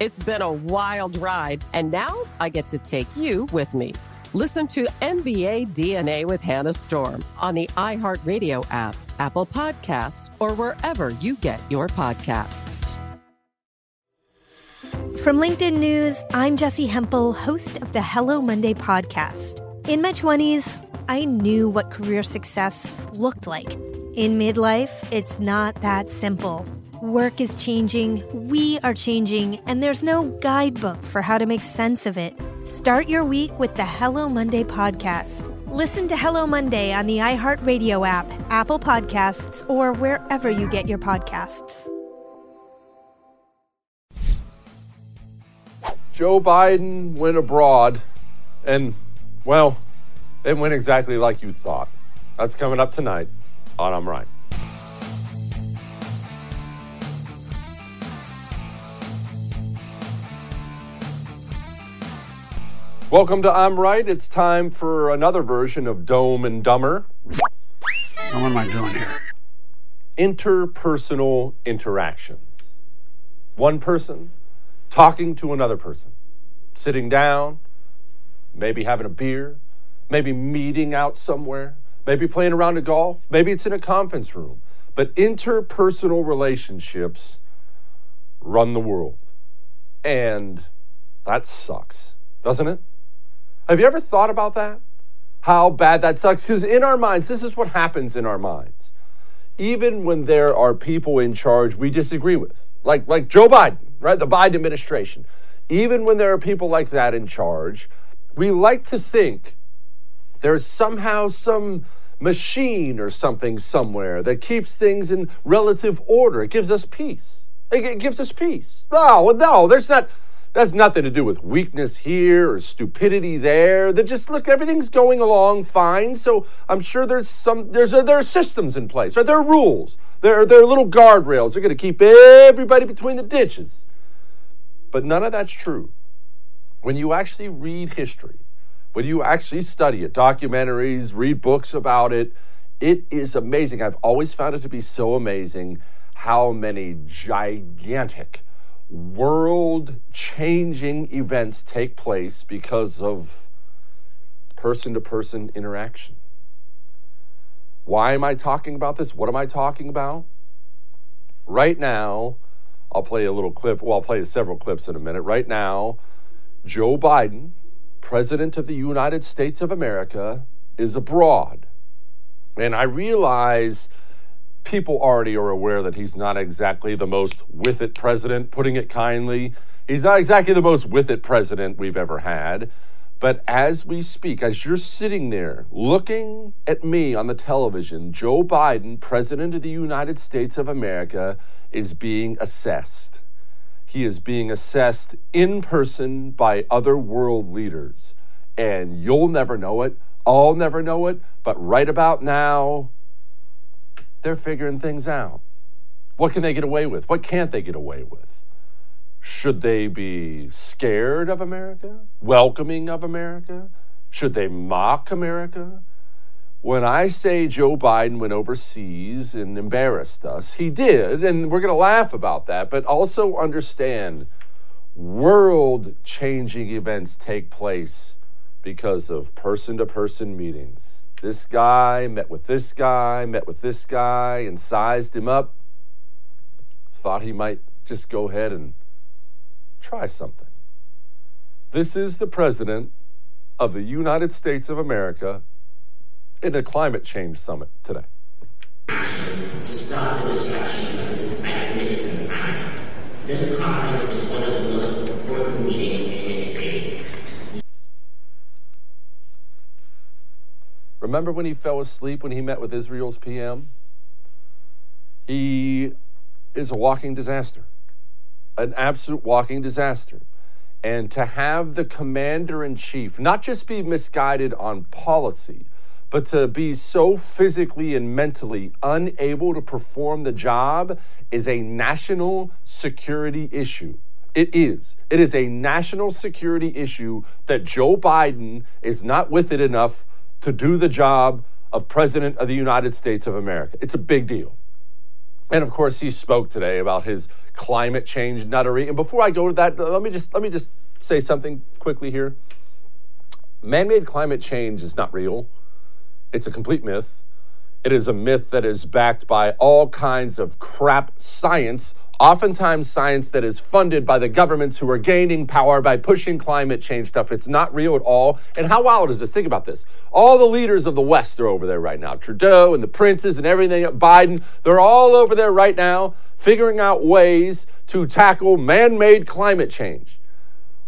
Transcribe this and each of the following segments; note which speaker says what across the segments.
Speaker 1: It's been a wild ride, and now I get to take you with me. Listen to NBA DNA with Hannah Storm on the iHeartRadio app, Apple Podcasts, or wherever you get your podcasts.
Speaker 2: From LinkedIn News, I'm Jessi Hempel, host of the Hello Monday podcast. In my 20s, I knew what career success looked like. In midlife, it's not that simple. Work is changing, we are changing, and there's no guidebook for how to make sense of it. Start your week with the Hello Monday podcast. Listen to Hello Monday on the iHeartRadio app, Apple Podcasts, or wherever you get your podcasts.
Speaker 3: Joe Biden went abroad, and, well, it went exactly like you thought. That's coming up tonight on I'm Right. Welcome to I'm Right. It's time for another version of Dumb and Dumber.
Speaker 4: What am I doing here?
Speaker 3: Interpersonal interactions. One person talking to another person, sitting down, maybe having a beer, maybe meeting out somewhere, maybe playing around a golf, maybe it's in a conference room. But interpersonal relationships run the world. And that sucks, doesn't it? Have you ever thought about that? How bad that sucks? Because in our minds, this is what happens in our minds. Even when there are people in charge we disagree with, like, like Joe Biden, right? The Biden administration. Even when there are people like that in charge, we like to think there's somehow some machine or something somewhere that keeps things in relative order. It gives us peace. It gives us peace. Oh, no, no, there's not. That's nothing to do with weakness here or stupidity there. They just look, everything's going along fine. So I'm sure there's some there's a, there are systems in place, right? There are rules. There are, there are little guardrails. They're going to keep everybody between the ditches. But none of that's true. When you actually read history, when you actually study it, documentaries, read books about it, it is amazing. I've always found it to be so amazing how many gigantic world changing events take place because of person to person interaction. Why am I talking about this? What am I talking about? Right now, I'll play a little clip. Well, I'll play several clips in a minute. Right now, Joe Biden, President of the United States of America, is abroad. And I realize people already are aware that he's not exactly the most with it president, putting it kindly. He's not exactly the most with it president we've ever had. But as we speak, as you're sitting there looking at me on the television, Joe Biden, President of the United States of America, is being assessed. He is being assessed in person by other world leaders. And you'll never know it. I'll never know it. But right about now, they're figuring things out. What can they get away with? What can't they get away with? Should they be scared of America? Welcoming of America? Should they mock America? When I say Joe Biden went overseas and embarrassed us, he did, and we're going to laugh about that, but also understand world changing events take place because of person to person meetings. This guy met with this guy, met with this guy, and sized him up. Thought he might just go ahead and try something. This is the president of the United States of America in a climate change summit today.
Speaker 5: to stop the destruction of this magnificent. This conference is one of the most important meetings in history.
Speaker 3: Remember when he fell asleep when he met with Israel's PM? He is a walking disaster, an absolute walking disaster. And to have the commander in chief not just be misguided on policy, but to be so physically and mentally unable to perform the job is a national security issue. It is. It is a national security issue that Joe Biden is not with it enough to do the job of President of the United States of America. It's a big deal. And of course, he spoke today about his climate change nuttery. And before I go to that, let me just let me just say something quickly here. Man-made climate change is not real. It's a complete myth. It is a myth that is backed by all kinds of crap science, oftentimes science that is funded by the governments who are gaining power by pushing climate change stuff. It's not real at all. And how wild is this? Think about this. All the leaders of the West are over there right now Trudeau and the princes and everything, Biden, they're all over there right now figuring out ways to tackle man made climate change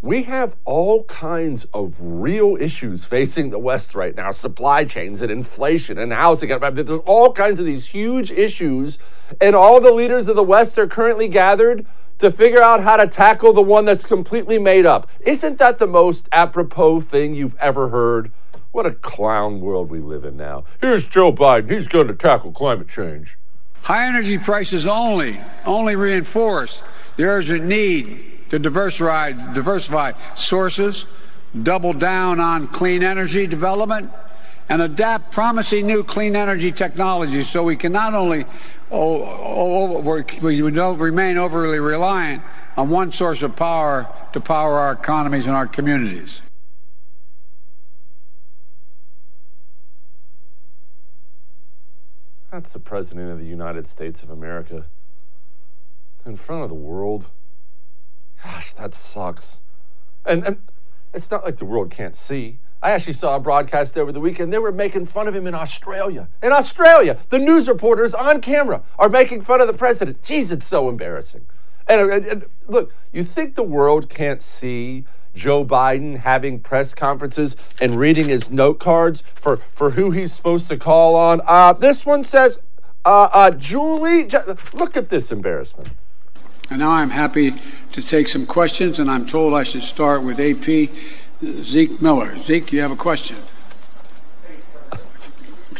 Speaker 3: we have all kinds of real issues facing the West right now supply chains and inflation and housing. There's all kinds of these huge issues, and all the leaders of the West are currently gathered to figure out how to tackle the one that's completely made up. Isn't that the most apropos thing you've ever heard? What a clown world we live in now. Here's Joe Biden. He's going to tackle climate change.
Speaker 4: High energy prices only, only reinforce the urgent need to diversify, diversify sources, double down on clean energy development, and adapt promising new clean energy technologies so we can not only we don't remain overly reliant on one source of power to power our economies and our communities.
Speaker 3: That's the President of the United States of America in front of the world. Gosh, that sucks. And, and it's not like the world can't see. I actually saw a broadcast over the weekend. They were making fun of him in Australia. In Australia, the news reporters on camera are making fun of the president. Jeez, it's so embarrassing. And, and, and, look, you think the world can't see Joe Biden having press conferences and reading his note cards for, for who he's supposed to call on? Uh, this one says, uh, uh, Julie, look at this embarrassment.
Speaker 4: And now I'm happy to take some questions, and I'm told I should start with AP Zeke Miller. Zeke, you have a question?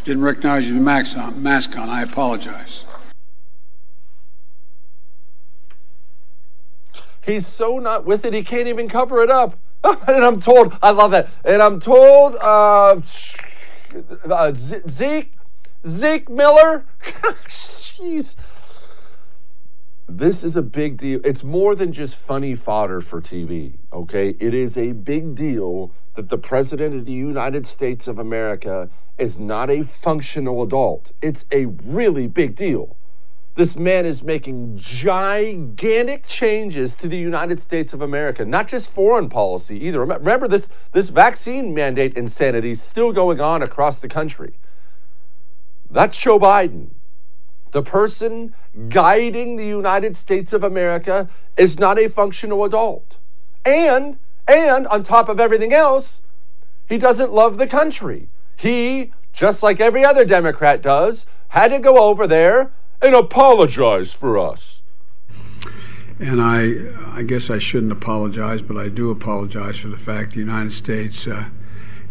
Speaker 4: Didn't recognize you the mask on. Mask on. I apologize.
Speaker 3: He's so not with it, he can't even cover it up. and I'm told, I love that. And I'm told, uh, uh, Zeke, Zeke Miller, jeez. This is a big deal. It's more than just funny fodder for TV, okay? It is a big deal that the President of the United States of America is not a functional adult. It's a really big deal. This man is making gigantic changes to the United States of America, not just foreign policy either. Remember, this, this vaccine mandate insanity is still going on across the country. That's Joe Biden. The person guiding the United States of America is not a functional adult. And and on top of everything else, he doesn't love the country. He, just like every other Democrat does, had to go over there and apologize for us.
Speaker 4: And I, I guess I shouldn't apologize, but I do apologize for the fact the United States, uh,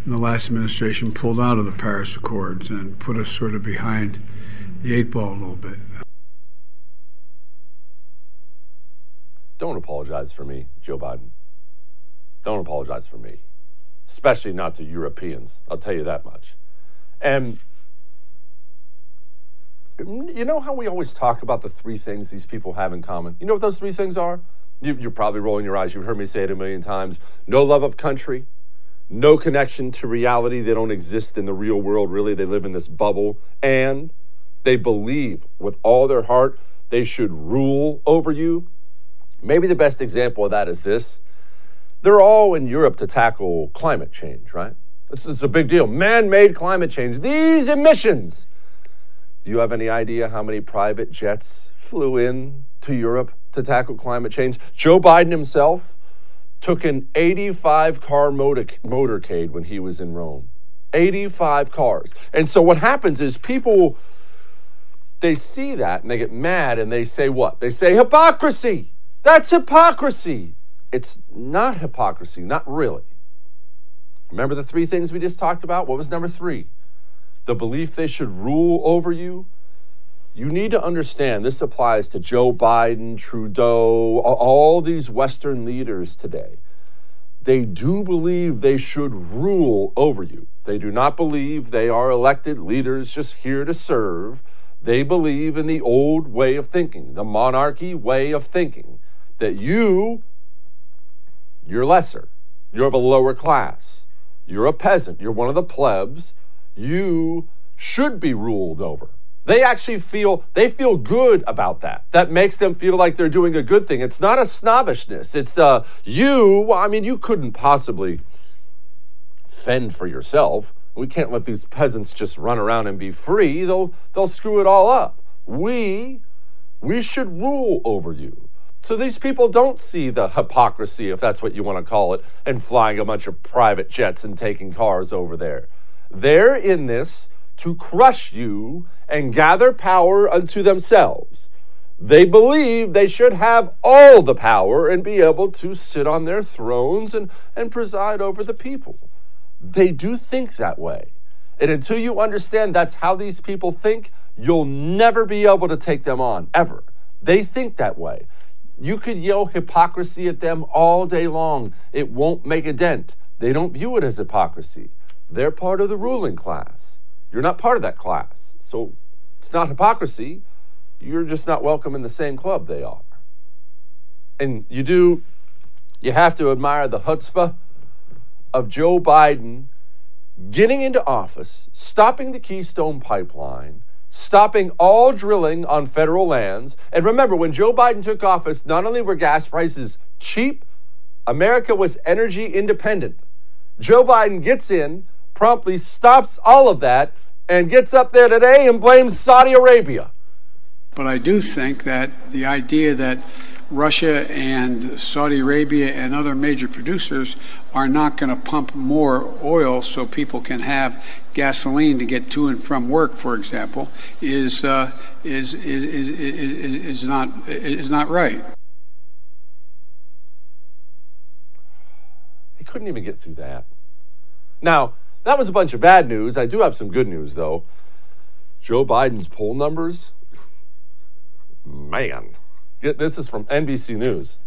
Speaker 4: in the last administration, pulled out of the Paris Accords and put us sort of behind the eight ball a little bit.
Speaker 3: Don't apologize for me, Joe Biden. Don't apologize for me, especially not to Europeans. I'll tell you that much. And you know how we always talk about the three things these people have in common? You know what those three things are? You, you're probably rolling your eyes. You've heard me say it a million times. No love of country, no connection to reality. They don't exist in the real world, really. They live in this bubble. And they believe with all their heart they should rule over you. Maybe the best example of that is this they're all in Europe to tackle climate change, right? It's, it's a big deal. Man made climate change. These emissions. Do you have any idea how many private jets flew in to Europe to tackle climate change? Joe Biden himself took an 85 car motor- motorcade when he was in Rome. 85 cars. And so what happens is people they see that and they get mad and they say what? They say hypocrisy. That's hypocrisy. It's not hypocrisy, not really. Remember the three things we just talked about? What was number three? The belief they should rule over you. You need to understand this applies to Joe Biden, Trudeau, all these Western leaders today. They do believe they should rule over you. They do not believe they are elected leaders just here to serve. They believe in the old way of thinking, the monarchy way of thinking, that you you're lesser. You're of a lower class. You're a peasant. You're one of the plebs. You should be ruled over. They actually feel they feel good about that. That makes them feel like they're doing a good thing. It's not a snobbishness. It's uh you, I mean you couldn't possibly fend for yourself. We can't let these peasants just run around and be free. They'll they'll screw it all up. We we should rule over you. So these people don't see the hypocrisy, if that's what you want to call it, and flying a bunch of private jets and taking cars over there. They're in this to crush you and gather power unto themselves. They believe they should have all the power and be able to sit on their thrones and, and preside over the people. They do think that way. And until you understand that's how these people think, you'll never be able to take them on, ever. They think that way. You could yell hypocrisy at them all day long. It won't make a dent. They don't view it as hypocrisy. They're part of the ruling class. You're not part of that class. So it's not hypocrisy. You're just not welcome in the same club they are. And you do, you have to admire the chutzpah of Joe Biden getting into office, stopping the Keystone Pipeline, stopping all drilling on federal lands. And remember, when Joe Biden took office, not only were gas prices cheap, America was energy independent. Joe Biden gets in, promptly stops all of that, and gets up there today and blames Saudi Arabia.
Speaker 4: But I do think that the idea that Russia and Saudi Arabia and other major producers are not going to pump more oil so people can have gasoline to get to and from work, for example, is uh, is, is, is, is, is not is not right.
Speaker 3: He couldn't even get through that. Now, that was a bunch of bad news. I do have some good news, though. Joe Biden's poll numbers, man, this is from NBC News.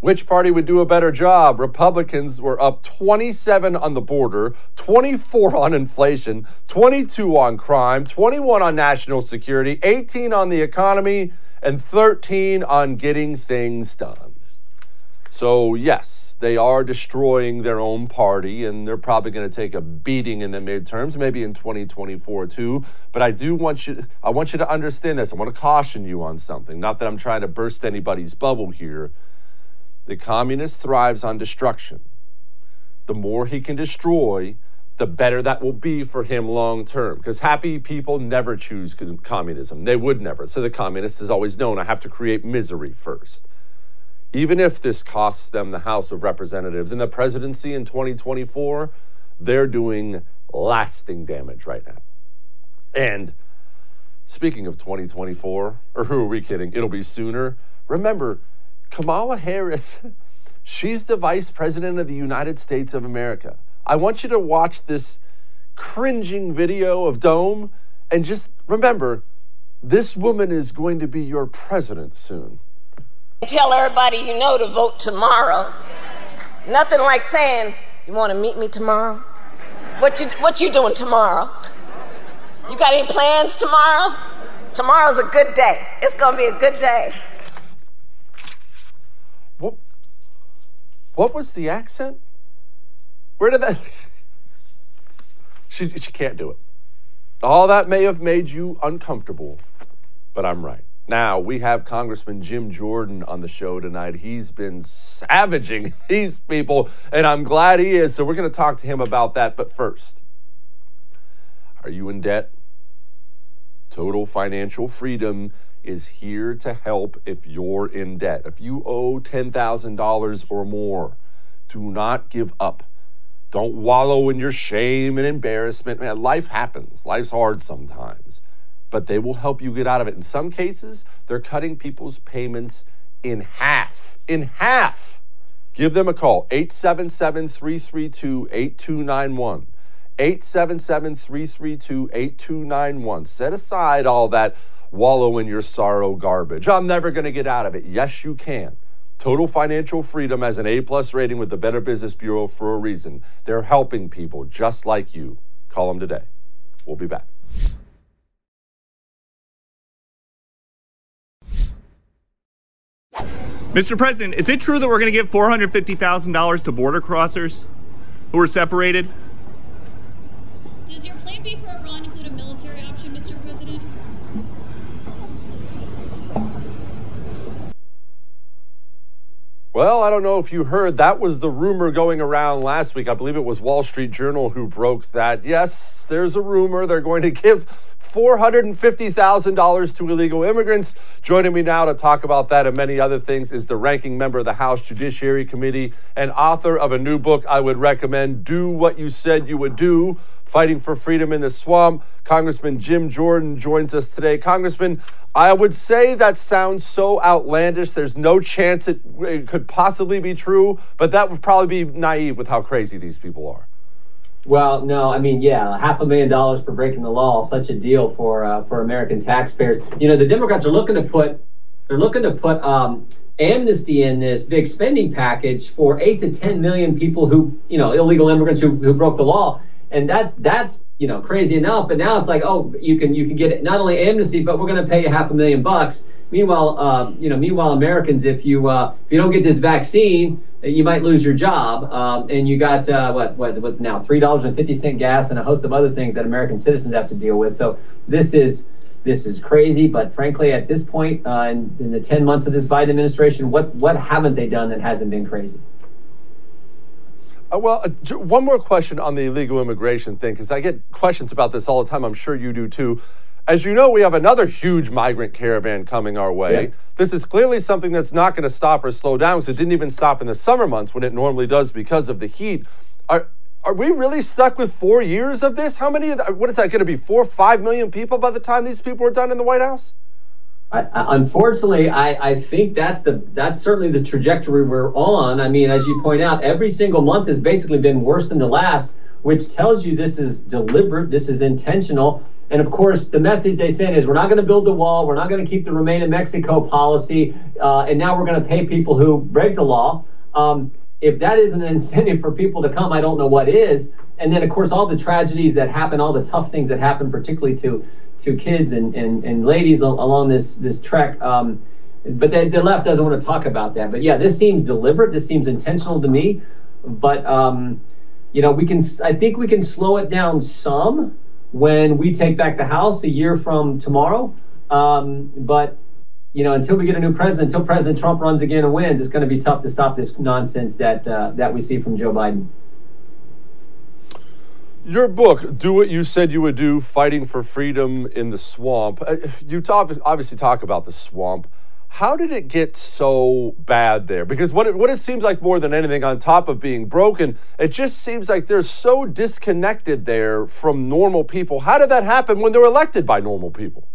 Speaker 3: Which party would do a better job? Republicans were up 27 on the border, 24 on inflation, 22 on crime, 21 on national security, 18 on the economy, and 13 on getting things done. So, yes, they are destroying their own party, and they're probably going to take a beating in the midterms, maybe in 2024 too. But I do want you, I want you to understand this. I want to caution you on something. Not that I'm trying to burst anybody's bubble here. The communist thrives on destruction. The more he can destroy, the better that will be for him long term. Because happy people never choose communism. They would never. So the communist has always known I have to create misery first. Even if this costs them the House of Representatives and the presidency in 2024, they're doing lasting damage right now. And speaking of 2024, or who are we kidding? It'll be sooner. Remember, Kamala Harris, she's the vice president of the United States of America. I want you to watch this cringing video of Dome and just remember this woman is going to be your president soon.
Speaker 6: Tell everybody you know to vote tomorrow. Nothing like saying, You want to meet me tomorrow? What you, what you doing tomorrow? You got any plans tomorrow? Tomorrow's a good day. It's going to be a good day.
Speaker 3: What, what was the accent? Where did that? she, she can't do it. All that may have made you uncomfortable, but I'm right. Now, we have Congressman Jim Jordan on the show tonight. He's been savaging these people, and I'm glad he is. So, we're going to talk to him about that. But first, are you in debt? Total Financial Freedom is here to help if you're in debt. If you owe $10,000 or more, do not give up. Don't wallow in your shame and embarrassment. Man, life happens. Life's hard sometimes, but they will help you get out of it. In some cases, they're cutting people's payments in half. In half. Give them a call 877 332 8291. 877 332 8291. Set aside all that wallow in your sorrow garbage. I'm never going to get out of it. Yes, you can. Total Financial Freedom has an A plus rating with the Better Business Bureau for a reason. They're helping people just like you. Call them today. We'll be back.
Speaker 7: Mr. President, is it true that we're going to give $450,000 to border crossers who are separated?
Speaker 8: Does your plan B for Iran include a military option, Mr. President?
Speaker 3: Well, I don't know if you heard, that was the rumor going around last week. I believe it was Wall Street Journal who broke that. Yes, there's a rumor they're going to give $450,000 to illegal immigrants. Joining me now to talk about that and many other things is the ranking member of the House Judiciary Committee and author of a new book I would recommend Do What You Said You Would Do Fighting for Freedom in the Swamp. Congressman Jim Jordan joins us today. Congressman, I would say that sounds so outlandish. There's no chance it, it could possibly be true, but that would probably be naive with how crazy these people are.
Speaker 9: Well, no, I mean, yeah, half a million dollars for breaking the law, such a deal for uh, for American taxpayers. You know, the Democrats are looking to put they're looking to put um, amnesty in this big spending package for eight to ten million people who, you know, illegal immigrants who, who broke the law and that's that's you know crazy enough. But now it's like, oh, you can you can get not only amnesty, but we're going to pay you half a million bucks. Meanwhile, uh, you know, meanwhile, Americans, if you uh, if you don't get this vaccine, you might lose your job. Um, and you got uh, what what what's now three dollars and fifty cent gas and a host of other things that American citizens have to deal with. So this is this is crazy. But frankly, at this point, uh, in, in the ten months of this Biden administration, what what haven't they done that hasn't been crazy?
Speaker 3: Uh, well, uh, one more question on the illegal immigration thing, because I get questions about this all the time. I'm sure you do too. As you know, we have another huge migrant caravan coming our way. Yeah. This is clearly something that's not going to stop or slow down because it didn't even stop in the summer months when it normally does because of the heat. Are, are we really stuck with four years of this? How many, what is that going to be, four, five million people by the time these people are done in the White House?
Speaker 9: I, unfortunately, I, I think that's the that's certainly the trajectory we're on. I mean, as you point out, every single month has basically been worse than the last, which tells you this is deliberate, this is intentional. And of course, the message they send is we're not going to build the wall, we're not going to keep the Remain in Mexico policy, uh, and now we're going to pay people who break the law. Um, if that isn't an incentive for people to come, I don't know what is. And then, of course, all the tragedies that happen, all the tough things that happen, particularly to to kids and, and, and ladies along this this trek. Um, but the, the left doesn't want to talk about that. But yeah, this seems deliberate. This seems intentional to me. But um, you know, we can. I think we can slow it down some when we take back the House a year from tomorrow. Um, but you know, until we get a new president, until President Trump runs again and wins, it's going to be tough to stop this nonsense that uh, that we see from Joe Biden.
Speaker 3: Your book, Do What You Said You Would Do Fighting for Freedom in the Swamp. uh, You talk, obviously talk about the swamp. How did it get so bad there? Because what it, what it seems like more than anything, on top of being broken, it just seems like they're so disconnected there from normal people. How did that happen when they're elected by normal people?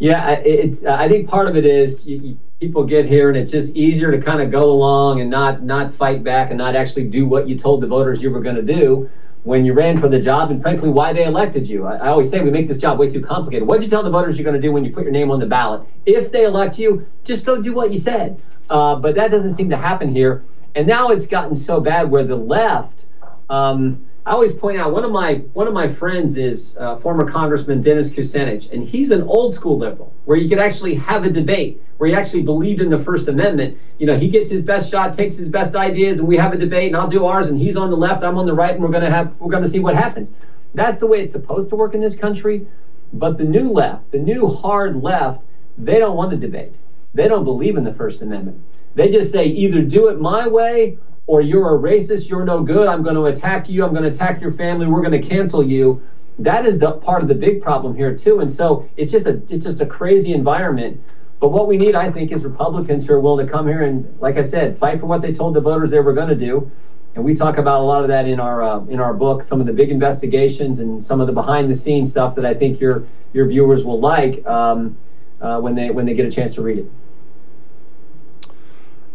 Speaker 9: Yeah, it's. I think part of it is you, you, people get here, and it's just easier to kind of go along and not not fight back and not actually do what you told the voters you were going to do when you ran for the job, and frankly, why they elected you. I, I always say we make this job way too complicated. What'd you tell the voters you're going to do when you put your name on the ballot? If they elect you, just go do what you said. Uh, but that doesn't seem to happen here, and now it's gotten so bad where the left. Um, I always point out one of my one of my friends is uh, former Congressman Dennis Kucinich, and he's an old school liberal where you could actually have a debate where he actually believed in the First Amendment. You know, he gets his best shot, takes his best ideas, and we have a debate, and I'll do ours, and he's on the left, I'm on the right, and we're gonna have we're gonna see what happens. That's the way it's supposed to work in this country. But the new left, the new hard left, they don't want to debate. They don't believe in the First Amendment. They just say either do it my way or you're a racist, you're no good, I'm going to attack you, I'm going to attack your family, we're going to cancel you. That is the part of the big problem here too. And so it's just a it's just a crazy environment. But what we need, I think, is Republicans who are willing to come here and, like I said, fight for what they told the voters they were going to do. And we talk about a lot of that in our uh, in our book, some of the big investigations and some of the behind the scenes stuff that I think your your viewers will like um, uh, when they when they get a chance to read it.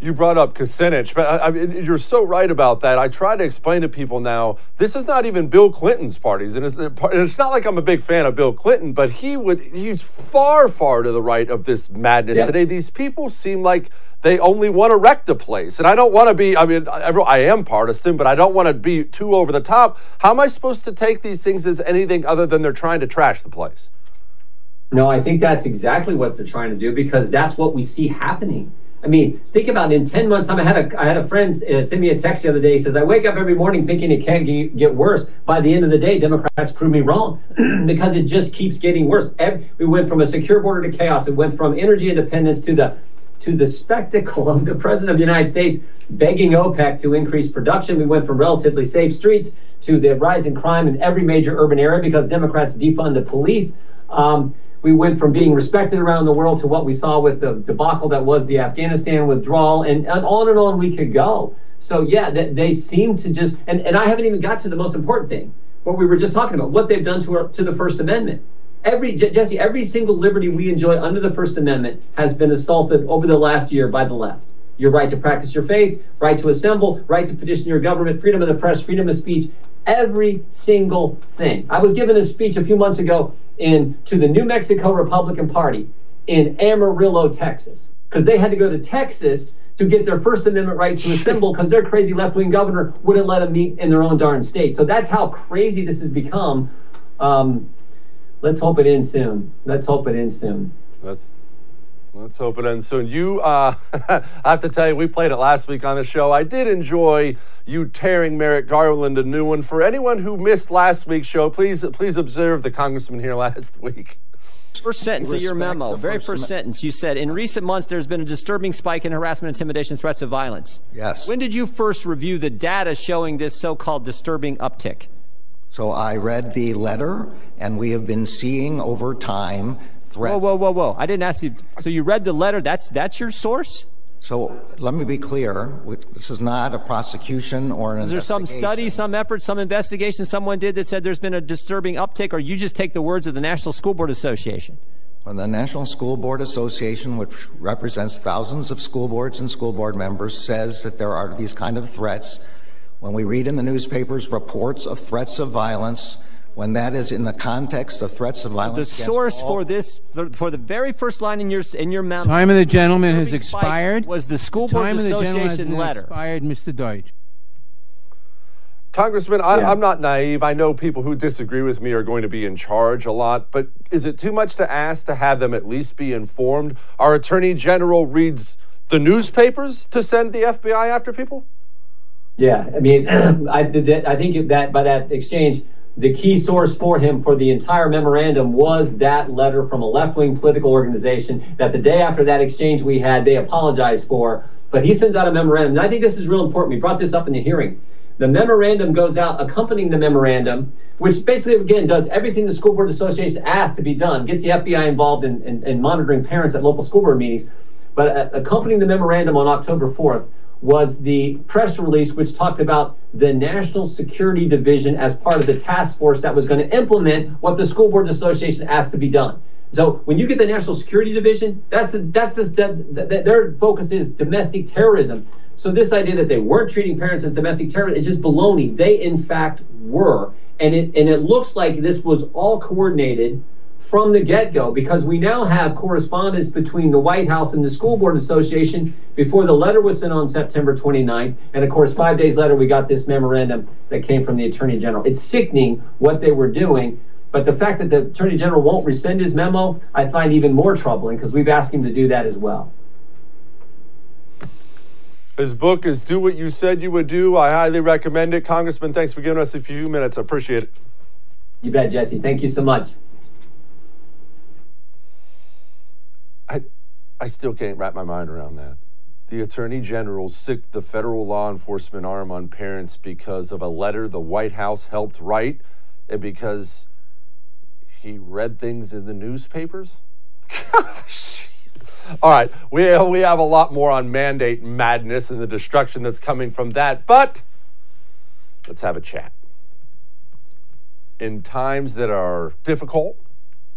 Speaker 3: You brought up Kucinich, but I, I mean, you're so right about that. I try to explain to people now. This is not even Bill Clinton's parties, and it's, and it's not like I'm a big fan of Bill Clinton, but he would he's far, far to the right of this madness
Speaker 9: Yeah.
Speaker 3: today. These people seem like they only want to wreck the place, and I don't want to be. I mean, I am partisan, but I don't want to be too over the top. How am I supposed to take these things as anything other than they're trying to trash the place?
Speaker 9: No, I think that's exactly what they're trying to do because that's what we see happening. I mean, think about it. In ten months' time, I had a I had a friend uh, send me a text the other day. He says, "I wake up every morning thinking it can't ge- get worse. By the end of the day, Democrats prove me wrong because it just keeps getting worse. Ev- we went from a secure border to chaos. It went from energy independence to the to the spectacle of the president of the United States begging OPEC to increase production. We went from relatively safe streets to the rise in crime in every major urban area because Democrats defund the police. Um, we went from being respected around the world to what we saw with the debacle that was the Afghanistan withdrawal, and, and on and on we could go. So yeah, they, they seem to just, and, and I haven't even got to the most important thing, what we were just talking about, what they've done to our, to the First Amendment. Every Jesse, every single liberty we enjoy under the First Amendment has been assaulted over the last year by the left. Your right to practice your faith, right to assemble, right to petition your government, freedom of the press, freedom of speech, every single thing. I was given a speech a few months ago in to the New Mexico Republican Party in Amarillo, Texas, because they had to go to Texas to get their First Amendment right to assemble because their crazy left-wing governor wouldn't let them meet in their own darn state. So that's how crazy this has become. Um, let's hope it ends soon. Let's hope it ends soon.
Speaker 3: Let's let's hope it ends soon. You, uh, I have to tell you, we played it last week on the show. I did enjoy you tearing Merrick Garland a new one. For anyone who missed last week's show, please please observe the congressman here last week.
Speaker 10: First sentence of your memo, very
Speaker 11: First
Speaker 10: first sentence, you said, in recent months there's been a disturbing spike in harassment, intimidation, threats of violence.
Speaker 11: Yes.
Speaker 10: When did you first review the data showing this so called disturbing uptick?
Speaker 11: So I read the letter, and we have been seeing over time threats.
Speaker 10: Whoa, whoa, whoa, whoa. I didn't ask you. So you read the letter, that's, that's your source?
Speaker 11: So let me be clear. This is not a prosecution or an
Speaker 10: Is there some study, some effort, some investigation someone did that said there's been a disturbing uptick, or you just take the words of the National School Board Association?
Speaker 11: Well, the National School Board Association, which represents thousands of school boards and school board members, says that there are these kind of threats. When we read in the newspapers reports of threats of violence, when that is in the context of threats of
Speaker 10: The
Speaker 11: violence, The
Speaker 10: source
Speaker 11: all-
Speaker 10: for this, for for the very first line in your in your memo.
Speaker 12: Time of the gentleman has expired.
Speaker 10: Was the School Board
Speaker 12: time of the gentleman has
Speaker 10: Association letter?
Speaker 12: expired, Mr. Deutch.
Speaker 3: Congressman, I,
Speaker 9: Yeah.
Speaker 3: I'm not naive. I know people who disagree with me are going to be in charge a lot, but is it too much to ask to have them at least be informed? Our Attorney General reads the newspapers to send the FBI after people?
Speaker 9: Yeah, I mean, I, I think that by that exchange, the key source for him for the entire memorandum was that letter from a left-wing political organization that the day after that exchange we had, they apologized for. But he sends out a memorandum, and I think this is real important. We brought this up in the hearing. The memorandum goes out accompanying the memorandum, which basically, again, does everything the School Board Association asked to be done, gets the FBI involved in, in, in monitoring parents at local school board meetings. But uh, accompanying the memorandum on October 4th was the press release which talked about the National Security Division as part of the task force that was going to implement what the School Board Association asked to be done. So when you get the National Security Division, that's the, that's that, that their focus is domestic terrorism. So this idea that they weren't treating parents as domestic terrorists, it's just baloney. They in fact were, and it and it looks like this was all coordinated from the get-go because we now have correspondence between the White House and the School Board Association before the letter was sent on September 29th. And of course, five days later, we got this memorandum that came from the Attorney General. It's sickening what they were doing. But the fact that the Attorney General won't rescind his memo, I find even more troubling because we've asked him to do that as well.
Speaker 3: His book is Do What You Said You Would Do. I highly recommend it. Congressman, thanks for giving us a few minutes. I appreciate it.
Speaker 9: You bet, Jesse. Thank you so much.
Speaker 3: I, I still can't wrap my mind around that. The Attorney General sicked the federal law enforcement arm on parents because of a letter the White House helped write and because he read things in the newspapers? Gosh. All right, we, we have a lot more on mandate madness and the destruction that's coming from that, but let's have a chat. In times that are difficult,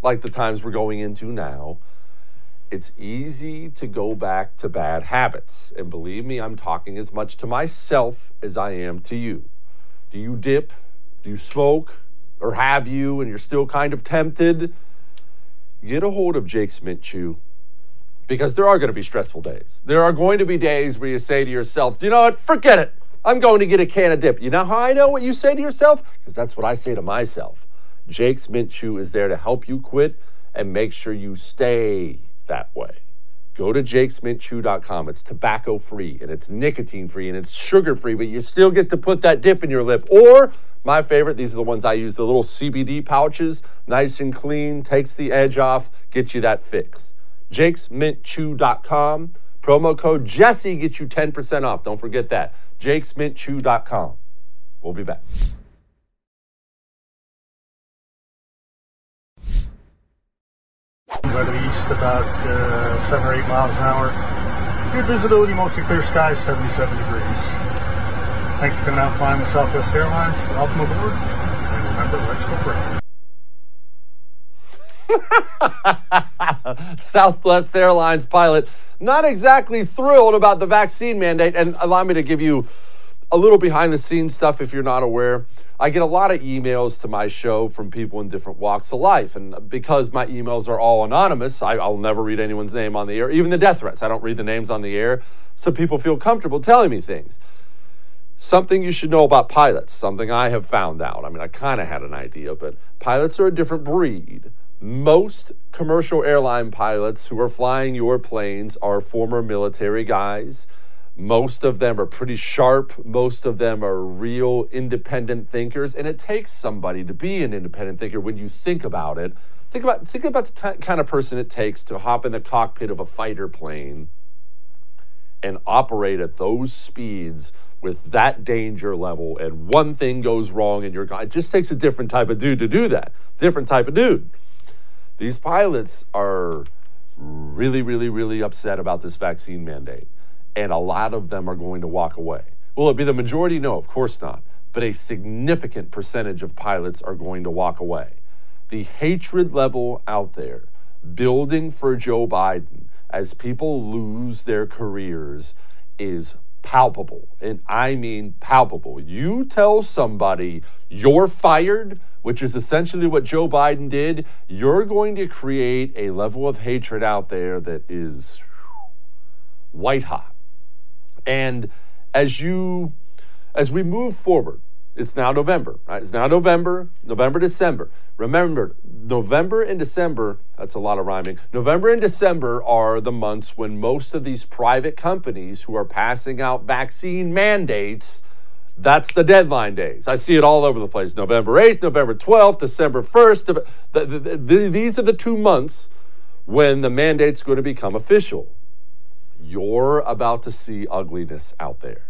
Speaker 3: like the times we're going into now, it's easy to go back to bad habits. And believe me, I'm talking as much to myself as I am to you. Do you dip? Do you smoke? Or have you and you're still kind of tempted? Get a hold of Jake's Mint Chew because there are going to be stressful days. There are going to be days where you say to yourself, you know what, forget it. I'm going to get a can of dip. You know how I know what you say to yourself? Because that's what I say to myself. Jake's Mint Chew is there to help you quit and make sure you stay that way. Go to jakesmintchew.com. It's tobacco free and it's nicotine free and it's sugar free, but you still get to put that dip in your lip. Or my favorite, these are the ones I use, the little CBD pouches, nice and clean, takes the edge off, gets you that fix jakesmintchew.com. Promo code Jesse gets you 10% off. Don't forget that. jakesmintchew.com. We'll be back.
Speaker 13: The east, about uh, seven or eight miles an hour. Good visibility, mostly clear skies, 77 degrees. Thanks for coming out flying with Southwest Airlines. Welcome aboard. And remember, let's go break.
Speaker 3: Southwest Airlines pilot, not exactly thrilled about the vaccine mandate. And allow me to give you a little behind the scenes stuff if you're not aware. I get a lot of emails to my show from people in different walks of life. And because my emails are all anonymous, I, will never read anyone's name on the air, even the death threats. I don't read the names on the air. So people feel comfortable telling me things. Something you should know about pilots, something I have found out. I mean, I kind of had an idea, but pilots are a different breed most commercial airline pilots who are flying your planes are former military guys. Most of them are pretty sharp. Most of them are real independent thinkers. And it takes somebody to be an independent thinker when you think about it. Think about, think about the t- kind of person it takes to hop in the cockpit of a fighter plane and operate at those speeds with that danger level and one thing goes wrong and you're gone. It just takes a different type of dude to do that. Different type of dude. These pilots are really, really, really upset about this vaccine mandate, and a lot of them are going to walk away. Will it be the majority? No, of course not. But a significant percentage of pilots are going to walk away. The hatred level out there building for Joe Biden as people lose their careers is palpable. And I mean palpable. You tell somebody you're fired which is essentially what Joe Biden did, you're going to create a level of hatred out there that is white hot. And as you as we move forward, it's now November. Right? It's now November, November, December. Remember, November and December, that's a lot of rhyming. November and December are the months when most of these private companies who are passing out vaccine mandates that's the deadline days. I see it all over the place. November 8th, November 12th, December 1st. The, the, the, these are the two months when the mandate's going to become official. You're about to see ugliness out there.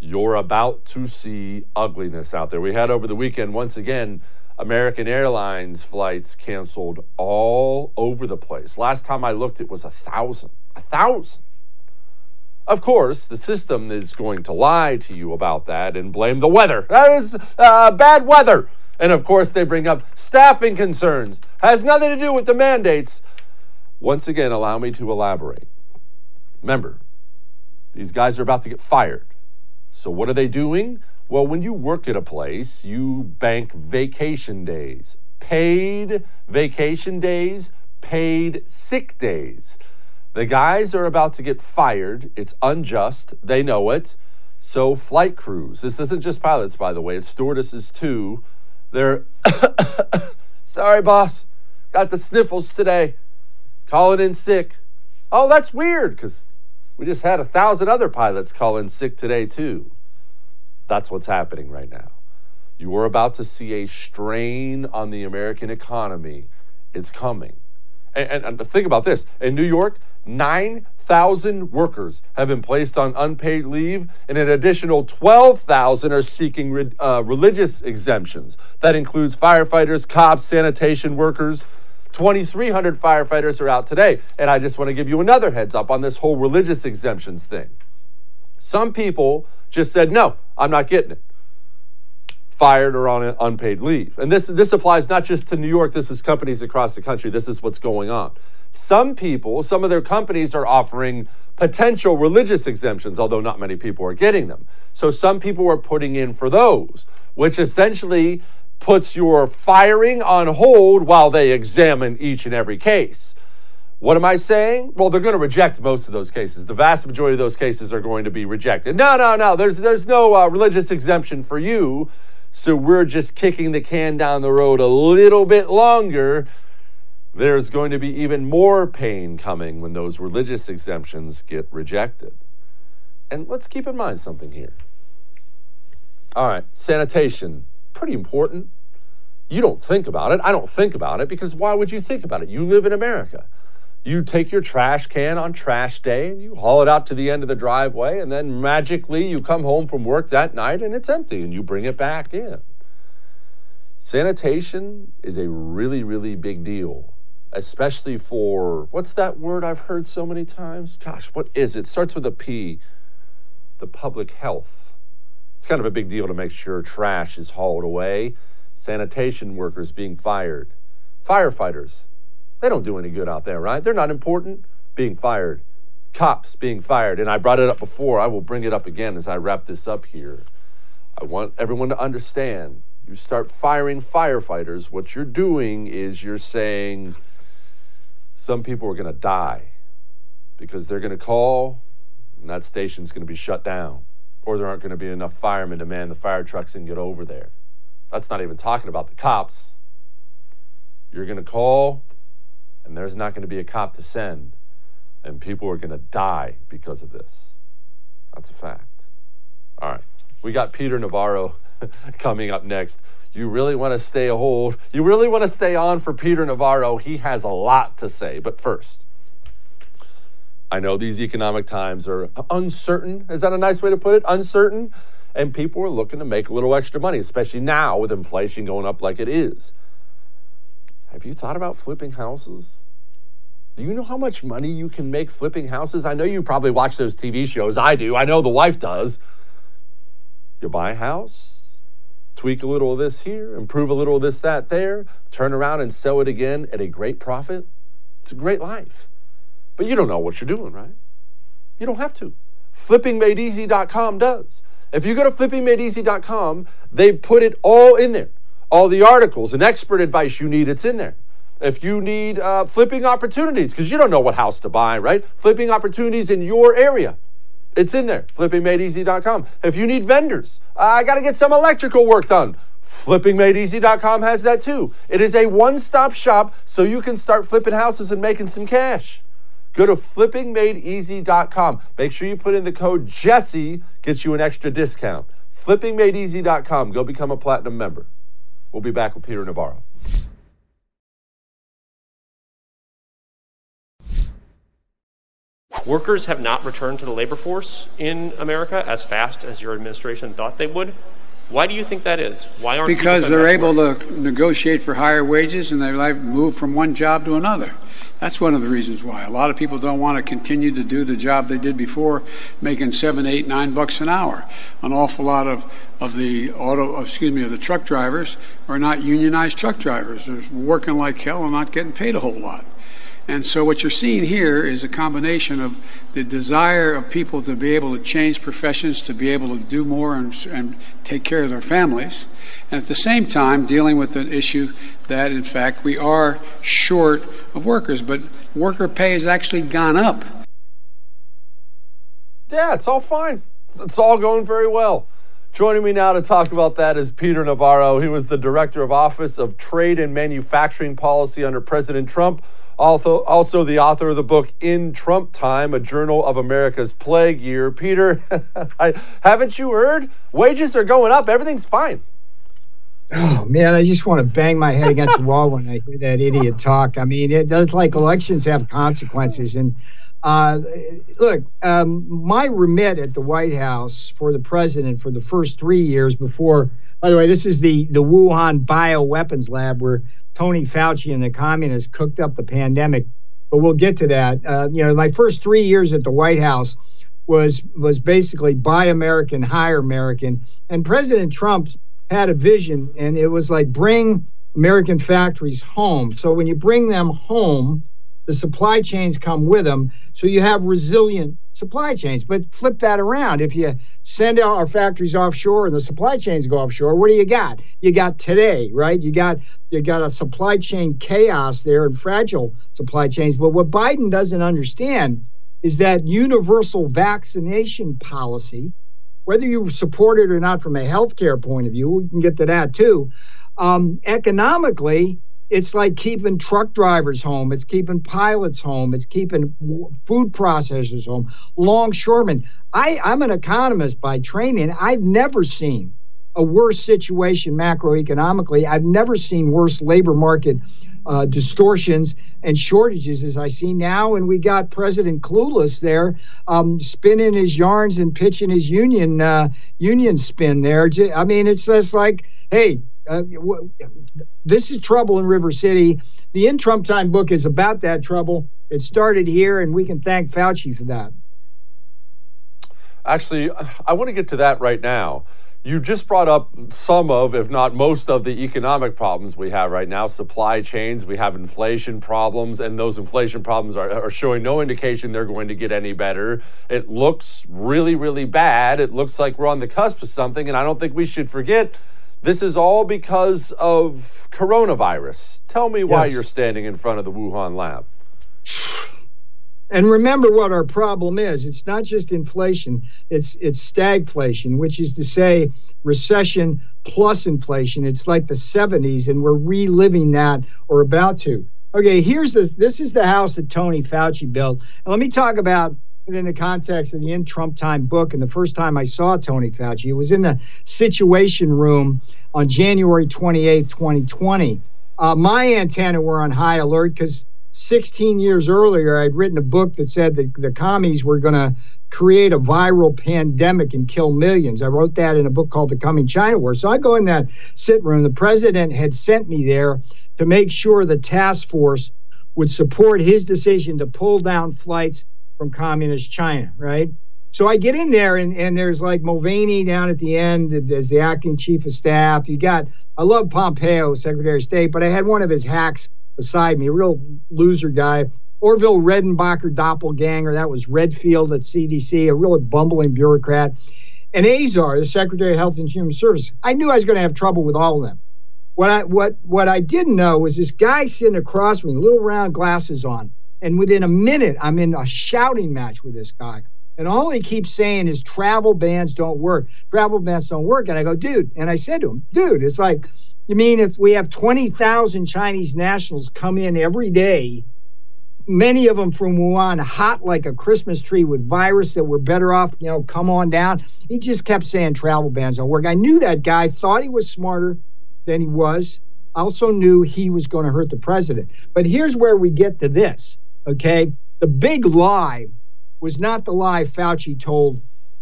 Speaker 3: You're about to see ugliness out there. We had over the weekend, once again, American Airlines flights canceled all over the place. Last time I looked, it was a thousand. A thousand. Of course, the system is going to lie to you about that and blame the weather. That is uh, bad weather. And of course, they bring up staffing concerns. Has nothing to do with the mandates. Once again, allow me to elaborate. Remember, these guys are about to get fired. So, what are they doing? Well, when you work at a place, you bank vacation days, paid vacation days, paid sick days. The guys are about to get fired. It's unjust. They know it. So, flight crews, this isn't just pilots, by the way, it's stewardesses too. They're, sorry, boss, got the sniffles today. Calling in sick. Oh, that's weird because we just had a thousand other pilots call in sick today, too. That's what's happening right now. You are about to see a strain on the American economy. It's coming. And, and, and think about this in New York, 9,000 workers have been placed on unpaid leave, and an additional 12,000 are seeking re- uh, religious exemptions. That includes firefighters, cops, sanitation workers. 2,300 firefighters are out today. And I just want to give you another heads up on this whole religious exemptions thing. Some people just said, no, I'm not getting it. Fired or on unpaid leave. And this, this applies not just to New York, this is companies across the country. This is what's going on. Some people, some of their companies are offering potential religious exemptions, although not many people are getting them. So some people are putting in for those, which essentially puts your firing on hold while they examine each and every case. What am I saying? Well, they're going to reject most of those cases. The vast majority of those cases are going to be rejected. No, no, no. There's there's no uh, religious exemption for you. So we're just kicking the can down the road a little bit longer. There's going to be even more pain coming when those religious exemptions get rejected. And let's keep in mind something here. All right, sanitation, pretty important. You don't think about it. I don't think about it because why would you think about it? You live in America. You take your trash can on trash day and you haul it out to the end of the driveway, and then magically you come home from work that night and it's empty and you bring it back in. Sanitation is a really, really big deal, especially for what's that word I've heard so many times? Gosh, what is it? starts with a P. The public health. It's kind of a big deal to make sure trash is hauled away, sanitation workers being fired, firefighters they don't do any good out there, right? They're not important. Being fired, cops being fired. And I brought it up before. I will bring it up again as I wrap this up here. I want everyone to understand you start firing firefighters, what you're doing is you're saying some people are going to die because they're going to call and that station's going to be shut down or there aren't going to be enough firemen to man the fire trucks and get over there. That's not even talking about the cops. You're going to call and there's not going to be a cop to send, and people are going to die because of this. That's a fact. All right. We got Peter Navarro coming up next. You really want to stay a hold. You really want to stay on for Peter Navarro. He has a lot to say. But first, I know these economic times are uncertain. Is that a nice way to put it? Uncertain. And people are looking to make a little extra money, especially now with inflation going up like it is. Have you thought about flipping houses? Do you know how much money you can make flipping houses? I know you probably watch those TV shows. I do. I know the wife does. You buy a house, tweak a little of this here, improve a little of this, that there, turn around and sell it again at a great profit. It's a great life. But you don't know what you're doing, right? You don't have to. FlippingMadeEasy.com does. If you go to flippingmadeeasy.com, they put it all in there all the articles and expert advice you need, it's in there. If you need uh, flipping opportunities, because you don't know what house to buy, right? Flipping opportunities in your area, it's in there. FlippingMadeEasy.com. If you need vendors, uh, I got to get some electrical work done. FlippingMadeEasy.com has that too. It is a one stop shop so you can start flipping houses and making some cash. Go to flippingmadeeasy.com. Make sure you put in the code Jesse, gets you an extra discount. Flippingmadeeasy.com. Go become a platinum member. We'll be back with Peter Navarro.
Speaker 14: Workers have not returned to the labor force in America as fast as your administration thought they would. Why do you think that is? Why aren't
Speaker 4: because they're
Speaker 14: coming back
Speaker 4: able to negotiate for higher wages and they like move from one job to another. That's one of the reasons why. A lot of people don't want to continue to do the job they did before, making seven, eight, nine bucks an hour. An awful lot of, of the auto, excuse me, of the truck drivers are not unionized truck drivers. They're working like hell and not getting paid a whole lot. And so what you're seeing here is a combination of the desire of people to be able to change professions, to be able to do more and, and take care of their families, and at the same time dealing with an issue that, in fact, we are short of workers. But worker pay has actually gone up.
Speaker 3: Yeah, it's all fine. It's, it's all going very well. Joining me now to talk about that is Peter Navarro. He was the Director of Office of Trade and Manufacturing Policy under President Trump. Also, also the author of the book In Trump Time, a journal of America's plague year. Peter, I, haven't you heard? Wages are going up. Everything's fine.
Speaker 15: Oh man, I just want to bang my head against the wall when I hear that idiot talk. I mean, it does like elections have consequences. And uh, look, um, my remit at the White House for the president for the first three years before. By the way, this is the the Wuhan bioweapons lab where Tony Fauci and the communists cooked up the pandemic. But we'll get to that. Uh, you know, my first three years at the White House was was basically buy American, hire American, and President Trump had a vision, and it was like bring American factories home. So when you bring them home, the supply chains come with them, so you have resilient supply chains. But flip that around. If you send our factories offshore and the supply chains go offshore, what do you got? You got today, right? You got you got a supply chain chaos there and fragile supply chains. But what Biden doesn't understand is that universal vaccination policy, whether you support it or not from a healthcare point of view, we can get to that too. Um, economically, it's like keeping truck drivers home. It's keeping pilots home. It's keeping food processors home, longshoremen. I, I'm an economist by training. I've never seen a worse situation macroeconomically. I've never seen worse labor market uh, distortions and shortages as I see now. And we got President Clueless there, um, spinning his yarns and pitching his union uh, union spin there. I mean, it's just like, hey, uh, this is trouble in River City. The In Trump Time book is about that trouble. It started here, and we can thank Fauci for that.
Speaker 3: Actually, I want to get to that right now. You just brought up some of, if not most of, the economic problems we have right now supply chains, we have inflation problems, and those inflation problems are, are, showing no indication they're going to get any better. It looks really, really bad. It looks like we're on the cusp of something, and I don't think we should forget this is all because of coronavirus. Tell me why
Speaker 15: Yes.
Speaker 3: you're standing in front of the Wuhan lab.
Speaker 15: And remember what our problem is. It's not just inflation, it's it's stagflation, which is to say recession plus inflation. It's like the 70s and we're reliving that or about to. Okay, here's the this is the house that Tony Fauci built. And let me talk about within the context of the In Trump Time book and the first time I saw Tony Fauci. It was in the Situation Room on January 28, 2020. Uh, my antenna were on high alert because 16 years earlier, I'd written a book that said that the commies were going to create a viral pandemic and kill millions. I wrote that in a book called The Coming China War. So I go in that sit room. The president had sent me there to make sure the task force would support his decision to pull down flights from communist China, right? So I get in there and, and there's like Mulvaney down at the end as the acting chief of staff. You got, I love Pompeo, Secretary of State, but I had one of his hacks beside me, a real loser guy. Orville Redenbacher doppelganger, that was Redfield at CDC, a really bumbling bureaucrat. And Azar, the Secretary of Health and Human Services. I knew I was going to have trouble with all of them. What I what what I didn't know was this guy sitting across me, little round glasses on, and within a minute I'm in a shouting match with this guy. And all he keeps saying is travel bans don't work. Travel bans don't work. And I go, dude. And I said to him, dude, it's like, you mean if we have 20,000 Chinese nationals come in every day, many of them from Wuhan, hot like a Christmas tree with virus that we're better off, you know, come on down. He just kept saying travel bans don't work. I knew that guy, thought he was smarter than he was. Also knew he was going to hurt the president. But here's where we get to this, okay? The big lie was not the lie Fauci told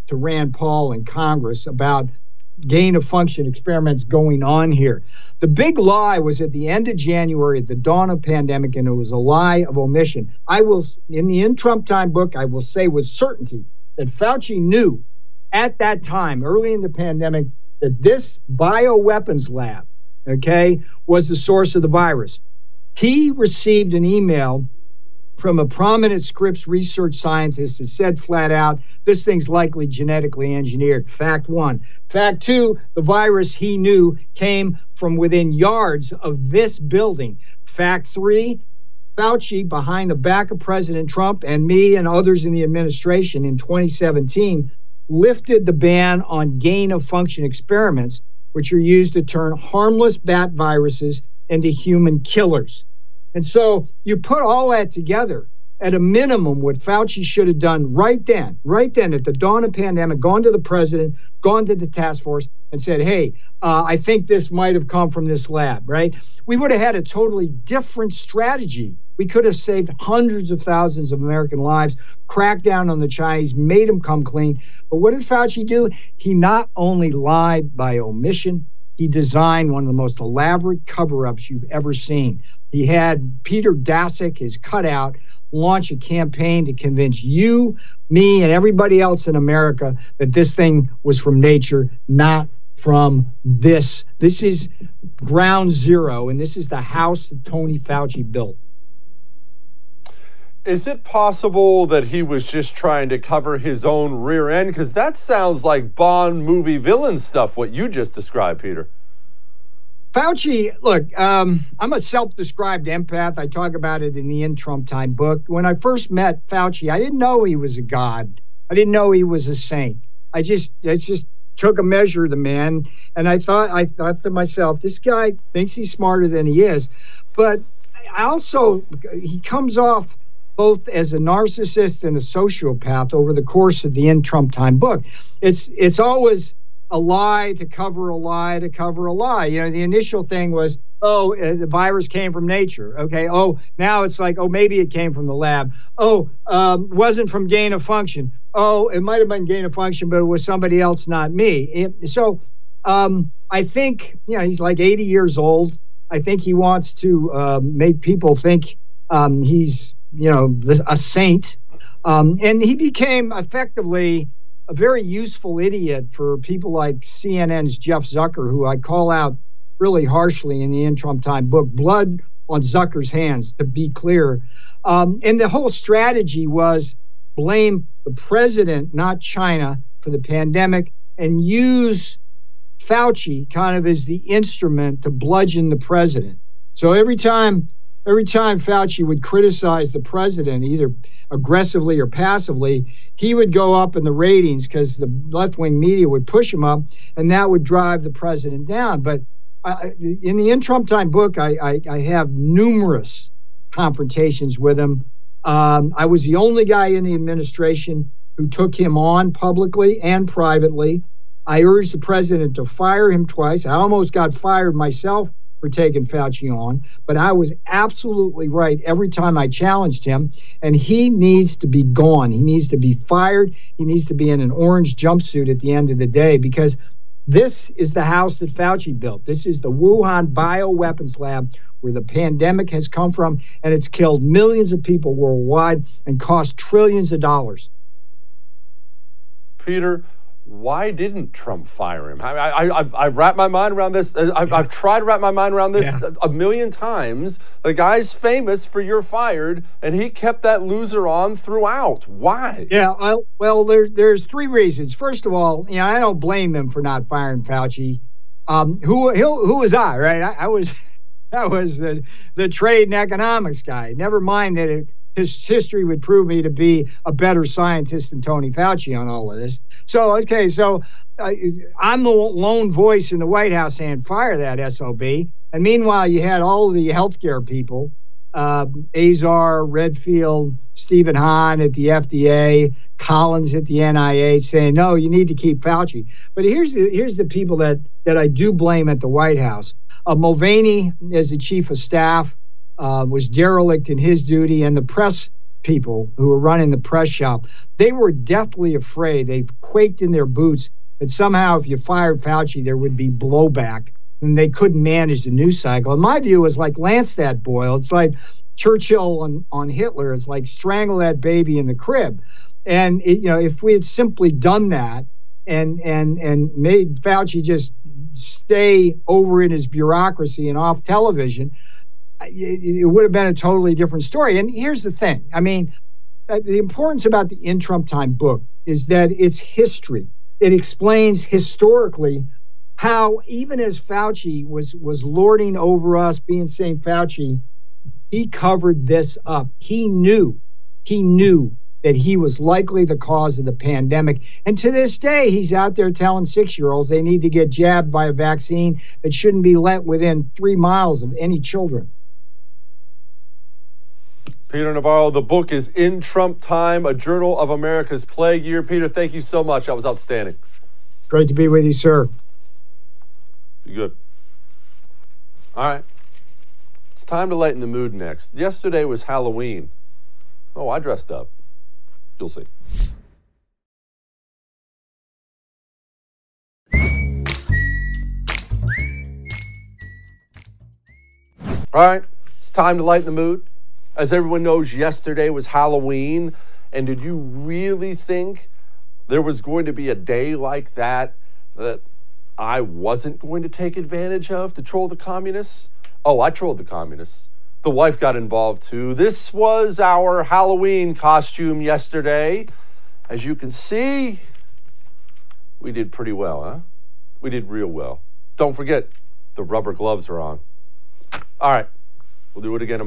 Speaker 15: to Rand Paul in Congress about gain of function experiments going on here. The big lie was at the end of January, at the dawn of pandemic, and it was a lie of omission. I will, in the in Trump time book, I will say with certainty that Fauci knew at that time, early in the pandemic, that this bioweapons lab, okay, was the source of the virus. He received an email from a prominent Scripps research scientist that said flat out, this thing's likely genetically engineered. Fact one. Fact two, the virus he knew came from within yards of this building. Fact three, Fauci, behind the back of President Trump and me and others in the administration in 2017, lifted the ban on gain of function experiments, which are used to turn harmless bat viruses into human killers. And so you put all that together. At a minimum, what Fauci should have done right then, right then at the dawn of pandemic, gone to the president, gone to the task force, and said, "Hey, uh, I think this might have come from this lab." Right? We would have had a totally different strategy. We could have saved hundreds of thousands of American lives, cracked down on the Chinese, made them come clean. But what did Fauci do? He not only lied by omission, he designed one of the most elaborate cover ups you've ever seen. He had Peter Daszak, his cutout, launch a campaign to convince you, me, and everybody else in America that this thing was from nature, not from this. This is ground zero, and this is the house that Tony Fauci built.
Speaker 3: Is it possible that he was just trying to cover his own rear end? Because that sounds like Bond movie villain stuff, what you just described, Peter.
Speaker 15: Fauci, look, um, I'm a self described empath. I talk about it in the In Trump Time book. When I first met Fauci, I didn't know he was a god, I didn't know he was a saint. I just, I just took a measure of the man, and I thought, I thought to myself, this guy thinks he's smarter than he is. But I also, he comes off both as a narcissist and a sociopath over the course of the In Trump Time book. It's it's always a lie to cover a lie to cover a lie. You know, the initial thing was, oh, uh, the virus came from nature. Okay. Oh, now it's like, oh, maybe it came from the lab. Oh, um, wasn't from gain of function. Oh, it might have been gain of function, but it was somebody else, not me. It, so um, I think, you know, he's like 80 years old. I think he wants to um, make people think um, he's, you know, a saint. Um, and he became effectively a very useful idiot for people like CNN's Jeff Zucker, who I call out really harshly in the In Trump Time book. Blood on Zucker's hands, to be clear. Um, and the whole strategy was blame the president, not China, for the pandemic and use Fauci kind of as the instrument to bludgeon the president. So every time every time Fauci would criticize the president, either aggressively or passively, he would go up in the ratings because the left wing media would push him up, and that would drive the president down. But I, in the In Trump Time book, I, I, I, have numerous confrontations with him. Um, I was the only guy in the administration who took him on publicly and privately. I urged the president to fire him twice. I almost got fired myself for taking Fauci on, but I was absolutely right every time I challenged him. And he needs to be gone. He needs to be fired. He needs to be in an orange jumpsuit at the end of the day because this is the house that Fauci built. This is the Wuhan bioweapons lab where the pandemic has come from, and it's killed millions of people worldwide and cost trillions of dollars.
Speaker 3: Peter, why didn't Trump fire him? I, I, I've, I've wrapped my mind around this. Uh, I've, I've tried to wrap my mind around this yeah. a million times. The guy's famous for you're fired, and he kept that loser on throughout. Why?
Speaker 15: Yeah, I, well, there, there's three reasons. First of all, you know, I don't blame him for not firing Fauci. Um, who, who, who was I, right? I, I was, I was the, the trade and economics guy. Never mind that it, his history would prove me to be a better scientist than Tony Fauci on all of this. So, okay, so I'm the lone voice in the White House saying fire that SOB. And meanwhile, you had all the healthcare people, uh, Azar, Redfield, Stephen Hahn at the FDA, Collins at the NIH saying, no, you need to keep Fauci. But here's the, here's the people that, that I do blame at the White House. Uh, Mulvaney as the chief of staff, uh, was derelict in his duty, and the press people who were running the press shop, they were deathly afraid. They quaked in their boots that somehow if you fired Fauci, there would be blowback and they couldn't manage the news cycle. And my view is like lance that boil. It's like Churchill on, on Hitler. It's like strangle that baby in the crib. And it, you know, if we had simply done that and and and made Fauci just stay over in his bureaucracy and off television, it, it would have been a totally different story. And here's the thing: I mean, uh, the importance about the In Trump Time book is that it's history. It explains historically how even as Fauci was was lording over us, being St. Fauci, he covered this up. He knew, he knew that he was likely the cause of the pandemic. And to this day, he's out there telling six year olds they need to get jabbed by a vaccine that shouldn't be let within three miles of any children.
Speaker 3: Peter Navarro, the book is In Trump Time, a journal of America's plague year. Peter, thank you so much. That was outstanding.
Speaker 15: Great to be with you, sir.
Speaker 3: You good? All right. It's time to lighten the mood next. Yesterday was Halloween. Oh, I dressed up. You'll see. All right, it's time to lighten the mood. As everyone knows, yesterday was Halloween. And did you really think there was going to be a day like that that I wasn't going to take advantage of to troll the communists? Oh, I trolled the communists. The wife got involved too. This was our Halloween costume yesterday. As you can see, we did pretty well, huh? We did real well. Don't forget, the rubber gloves are on. All right, we'll do it again in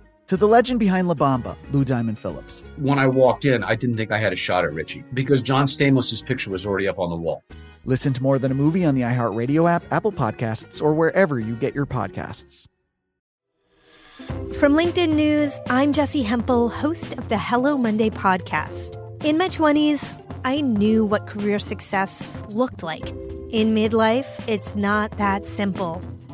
Speaker 16: To the legend behind La Bamba, Lou Diamond Phillips.
Speaker 17: When I walked in, I didn't think I had a shot at Richie because John Stamos' picture was already up on the wall.
Speaker 16: Listen to More Than a Movie on the iHeartRadio app, Apple Podcasts, or wherever you get your podcasts.
Speaker 2: From LinkedIn News, I'm Jessi Hempel, host of the Hello Monday podcast. In my 20s, I knew what career success looked like. In midlife, it's not that simple.